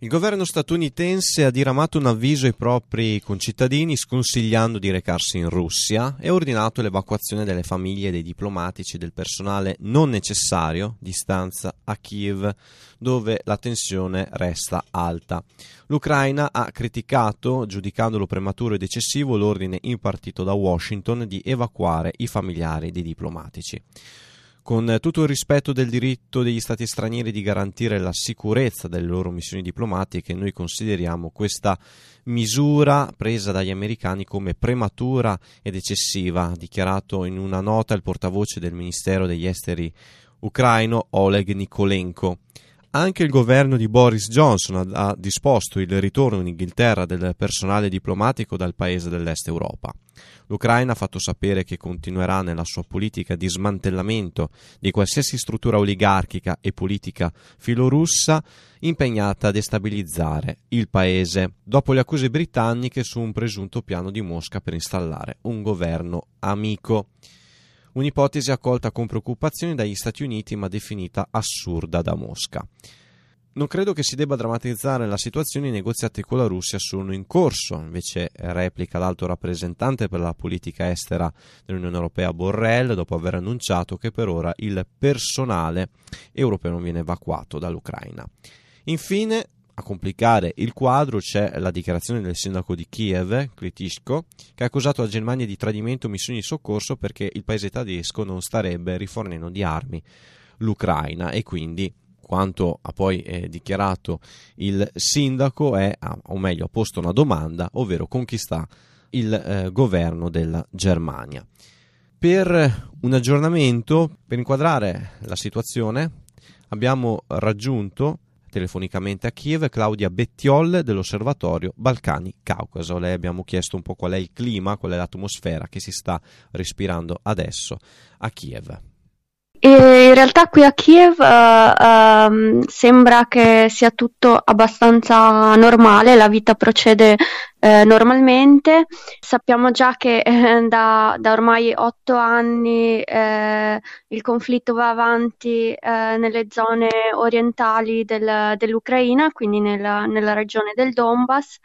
Il governo statunitense ha diramato un avviso ai propri concittadini sconsigliando di recarsi in Russia e ha ordinato l'evacuazione delle famiglie dei diplomatici e del personale non necessario di stanza a Kiev, dove la tensione resta alta. L'Ucraina ha criticato, giudicandolo prematuro ed eccessivo, l'ordine impartito da Washington di evacuare i familiari dei diplomatici con tutto il rispetto del diritto degli Stati stranieri di garantire la sicurezza delle loro missioni diplomatiche, noi consideriamo questa misura presa dagli americani come prematura ed eccessiva, dichiarato in una nota il portavoce del Ministero degli Esteri ucraino Oleg Nikolenko. Anche il governo di Boris Johnson ha disposto il ritorno in Inghilterra del personale diplomatico dal paese dell'Est Europa. L'Ucraina ha fatto sapere che continuerà nella sua politica di smantellamento di qualsiasi struttura oligarchica e politica filorussa impegnata a destabilizzare il paese, dopo le accuse britanniche su un presunto piano di Mosca per installare un governo amico un'ipotesi accolta con preoccupazione dagli Stati Uniti ma definita assurda da Mosca. Non credo che si debba drammatizzare la situazione, i negoziati con la Russia sono in corso, invece replica l'alto rappresentante per la politica estera dell'Unione Europea Borrell dopo aver annunciato che per ora il personale europeo non viene evacuato dall'Ucraina. Infine, a complicare il quadro c'è la dichiarazione del sindaco di Kiev, Klitschko, che ha accusato la Germania di tradimento missioni di soccorso perché il paese tedesco non starebbe rifornendo di armi l'Ucraina e quindi quanto ha poi eh, dichiarato il sindaco è, o meglio ha posto una domanda, ovvero con chi sta il eh, governo della Germania. Per un aggiornamento, per inquadrare la situazione, abbiamo raggiunto telefonicamente a Kiev Claudia Bettiol dell'Osservatorio Balcani-Caucaso. Lei abbiamo chiesto un po' qual è il clima, qual è l'atmosfera che si sta respirando adesso a Kiev. E in realtà qui a Kiev uh, um, sembra che sia tutto abbastanza normale, la vita procede uh, normalmente. Sappiamo già che uh, da, da, ormai otto anni il conflitto va avanti nelle zone orientali del, dell'Ucraina, quindi nella, nella regione del Donbass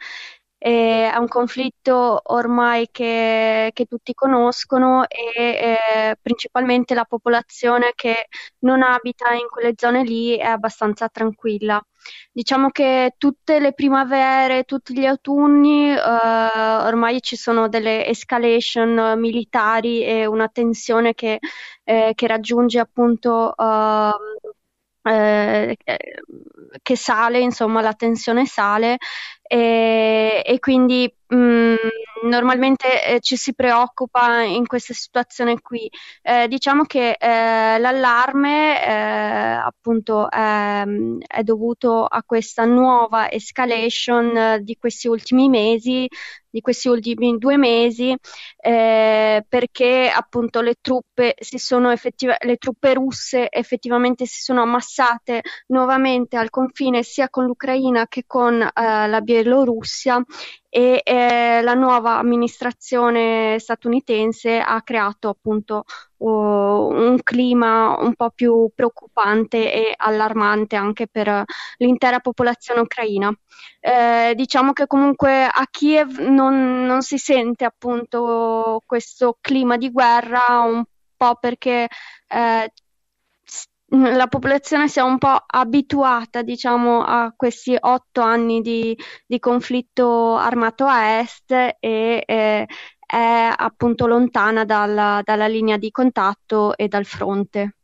è un conflitto ormai che, che tutti conoscono e eh, principalmente la popolazione che non abita in quelle zone lì è abbastanza tranquilla. Diciamo che tutte le primavere, tutti gli autunni, eh, ormai ci sono delle escalation militari e una tensione che, eh, che raggiunge appunto ehm, eh, che sale, insomma la tensione sale e, e quindi mh, mm, normalmente eh, ci si preoccupa in questa situazione qui. Eh, diciamo che eh, l'allarme eh, appunto ehm, è dovuto a questa nuova escalation eh, di questi ultimi mesi di questi ultimi due mesi eh, perché appunto le truppe, si sono effettiva- le truppe russe effettivamente si sono ammassate nuovamente al confine sia con l'Ucraina che con eh, la Bielorussia e eh, la nuova amministrazione statunitense ha creato appunto un clima un po' più preoccupante e allarmante anche per l'intera popolazione ucraina. Eh, diciamo che comunque a Kiev non, non si sente appunto questo clima di guerra un po' perché eh, la popolazione si è un po' abituata, diciamo, a questi otto anni di, di conflitto armato a est e eh, è appunto lontana dalla, dalla linea di contatto e dal fronte.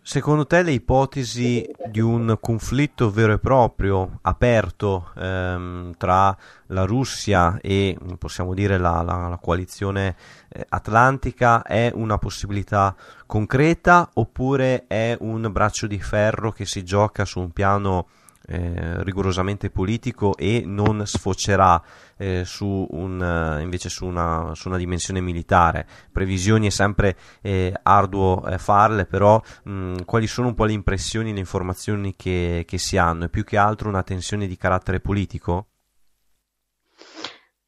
Secondo te le ipotesi di un conflitto vero e proprio, aperto ehm, tra la Russia e possiamo dire la, la, la coalizione eh, atlantica è una possibilità concreta oppure è un braccio di ferro che si gioca su un piano eh, rigorosamente politico e non sfocerà eh, su un, eh, invece su una, su una, dimensione militare. Previsioni è sempre eh, arduo eh, farle, però mh, quali sono un po' le impressioni, le informazioni che, che si hanno? È più che altro una tensione di carattere politico?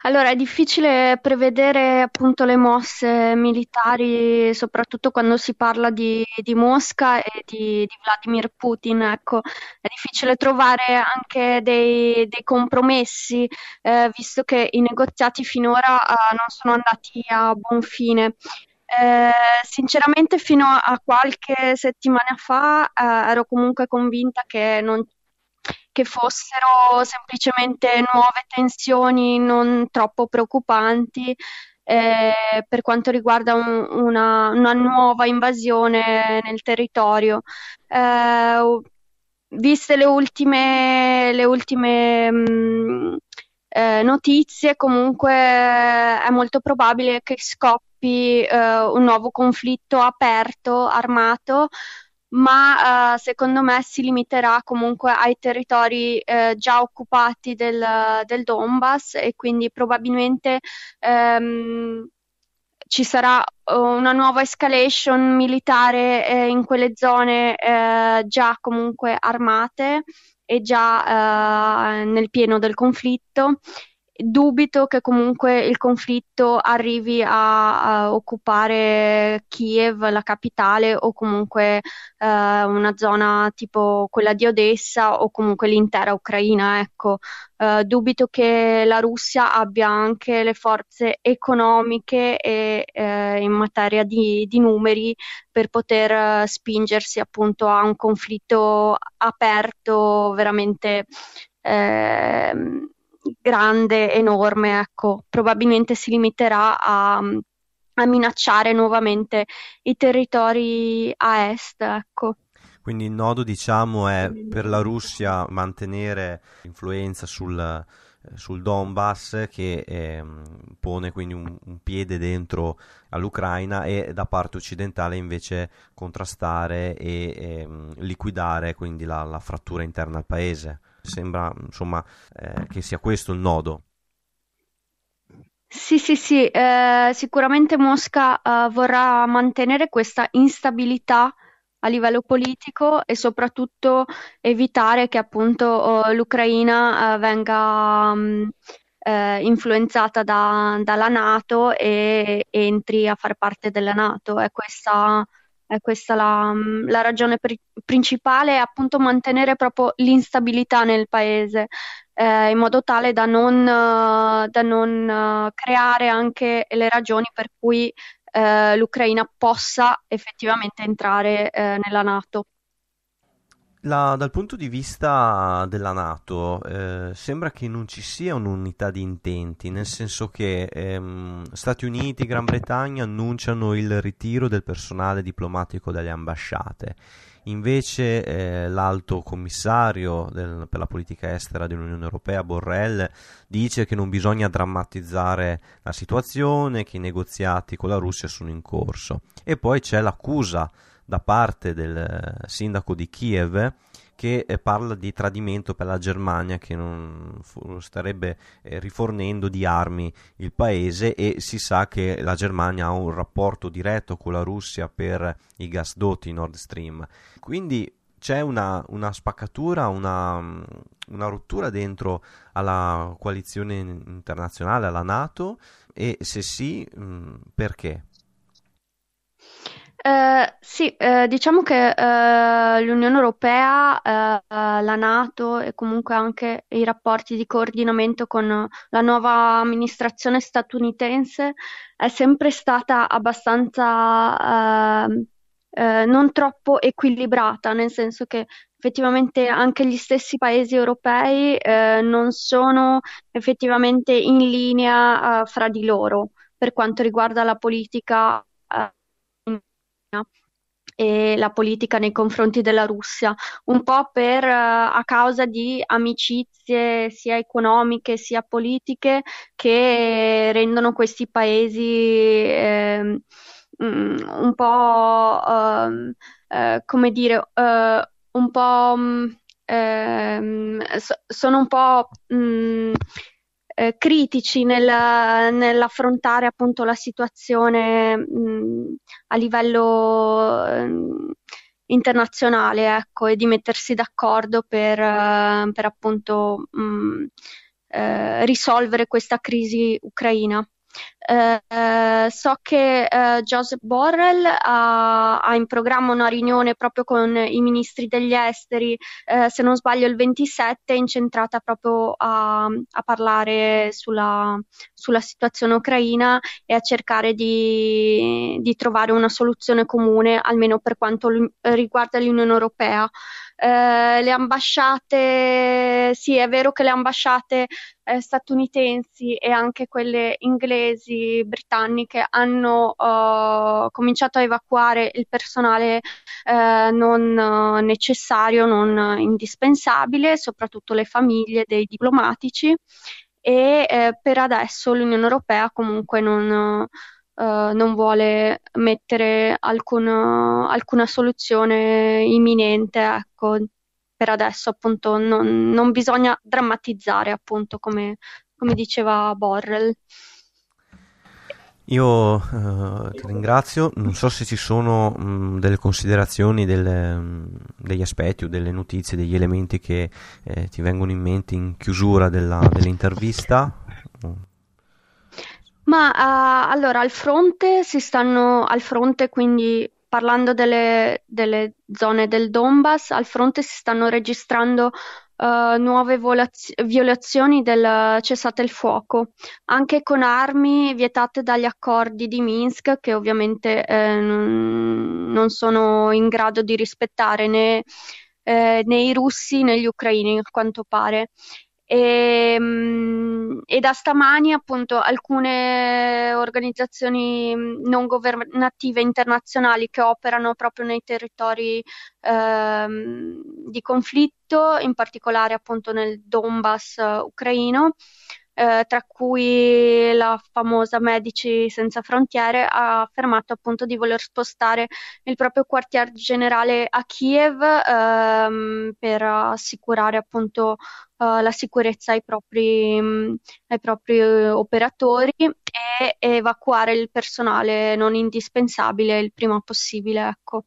Allora, è difficile prevedere appunto le mosse militari, soprattutto quando si parla di, di Mosca e di, di, Vladimir Putin. Ecco, è difficile trovare anche dei, dei compromessi, eh, visto che i negoziati finora eh, non sono andati a buon fine. Eh, sinceramente, fino a qualche settimana fa eh, ero comunque convinta che non che fossero semplicemente nuove tensioni non troppo preoccupanti eh, per quanto riguarda un, una, una, nuova invasione nel territorio. Eh, viste le ultime, le ultime mh, mm, eh, notizie, comunque è molto probabile che scoppi eh, un nuovo conflitto aperto, armato, ma uh, secondo me si limiterà comunque ai territori uh, già occupati del, del, Donbass e quindi probabilmente um, ci sarà una nuova escalation militare eh, in quelle zone eh, già comunque armate e già eh, nel pieno del conflitto dubito che comunque il conflitto arrivi a, a occupare Kiev, la capitale, o comunque eh, una zona tipo quella di Odessa o comunque l'intera Ucraina. Ecco. Eh, dubito che la Russia abbia anche le forze economiche e eh, in materia di, di, numeri per poter uh, spingersi appunto a un conflitto aperto veramente eh, grande, enorme, ecco, probabilmente si limiterà a, a minacciare nuovamente i territori a est, ecco. Quindi il nodo, diciamo, è per la Russia mantenere influenza sul, sul Donbass che eh, pone quindi un, un, piede dentro all'Ucraina e da parte occidentale invece contrastare e eh, liquidare quindi la, la frattura interna al paese. Sembra insomma eh, che sia questo il nodo. Sì, sì, sì, eh, sicuramente Mosca eh, vorrà mantenere questa instabilità a livello politico e soprattutto evitare che appunto oh, l'Ucraina eh, venga mh, mm, influenzata da, dalla Nato e, e entri a far parte della Nato. È questa è questa la, la ragione pri- principale, è appunto mantenere proprio l'instabilità nel paese, eh, in modo tale da non, uh, da non uh, creare anche le ragioni per cui uh, l'Ucraina possa effettivamente entrare nella Nato. La, dal punto di vista della Nato, eh, sembra che non ci sia un'unità di intenti, nel senso che ehm, Stati Uniti e Gran Bretagna annunciano il ritiro del personale diplomatico dalle ambasciate. Invece eh, l'alto commissario del, per la politica estera dell'Unione Europea, Borrell, dice che non bisogna drammatizzare la situazione, che i negoziati con la Russia sono in corso. E poi c'è l'accusa da parte del eh, sindaco di Kiev che eh, parla di tradimento per la Germania che non starebbe eh, rifornendo di armi il paese e si sa che la Germania ha un rapporto diretto con la Russia per i gasdotti Nord Stream. Quindi c'è una, una spaccatura, una, una, rottura dentro alla coalizione internazionale, alla Nato e se sì, mh, perché? Eh, sì, eh, diciamo che eh, l'Unione Europea, eh, la Nato e comunque anche i rapporti di coordinamento con la nuova amministrazione statunitense è sempre stata abbastanza ehm, eh, non troppo equilibrata, nel senso che effettivamente anche gli stessi paesi europei non sono effettivamente in linea fra di loro per quanto riguarda la politica e la politica nei confronti della Russia, un po' per, eh, a causa di amicizie sia economiche sia politiche che rendono questi paesi eh, un po', uh, uh, come dire, un po', so, sono un po' mh, eh, critici nel, nell'affrontare appunto la situazione mh, a livello mh, internazionale ecco, e di mettersi d'accordo per, uh, per appunto mh, eh, risolvere questa crisi ucraina. Eh, so che eh, Joseph Borrell ha, ha, in programma una riunione proprio con i ministri degli esteri, eh, se non sbaglio il 27, incentrata proprio a, a parlare sulla, sulla, situazione ucraina e a cercare di, di trovare una soluzione comune, almeno per quanto riguarda l'Unione Europea. Eh, le ambasciate, sì, è vero che le ambasciate eh, statunitensi e anche quelle inglesi, britanniche hanno uh, cominciato a evacuare il personale uh, non necessario, non indispensabile, soprattutto le famiglie dei diplomatici e eh, per adesso l'Unione Europea comunque non uh, non vuole mettere alcuna, alcuna soluzione imminente, ecco, per adesso appunto non, non bisogna drammatizzare appunto come, come diceva Borrell. Io uh, ti ringrazio, non so se ci sono mh, delle considerazioni, delle, mh, degli aspetti o delle notizie, degli elementi che eh, ti vengono in mente in chiusura della, dell'intervista. Ma uh, allora al fronte si stanno al fronte, quindi parlando delle, delle zone del Donbass, al fronte si stanno registrando uh, nuove volaz- violazioni del cessate il fuoco, anche con armi vietate dagli accordi di Minsk, che ovviamente eh, non, non, sono in grado di rispettare né, eh, né i russi né gli ucraini, a quanto pare. E, ehm, e, da stamani appunto alcune organizzazioni non governative internazionali che operano proprio nei territori ehm, di conflitto, in particolare appunto nel Donbass ucraino, eh, tra cui la famosa Medici Senza Frontiere, ha affermato appunto di voler spostare il proprio quartier generale a Kiev ehm, per assicurare appunto uh, la sicurezza ai propri, mh, ai propri operatori e evacuare il personale non indispensabile il prima possibile. Ecco.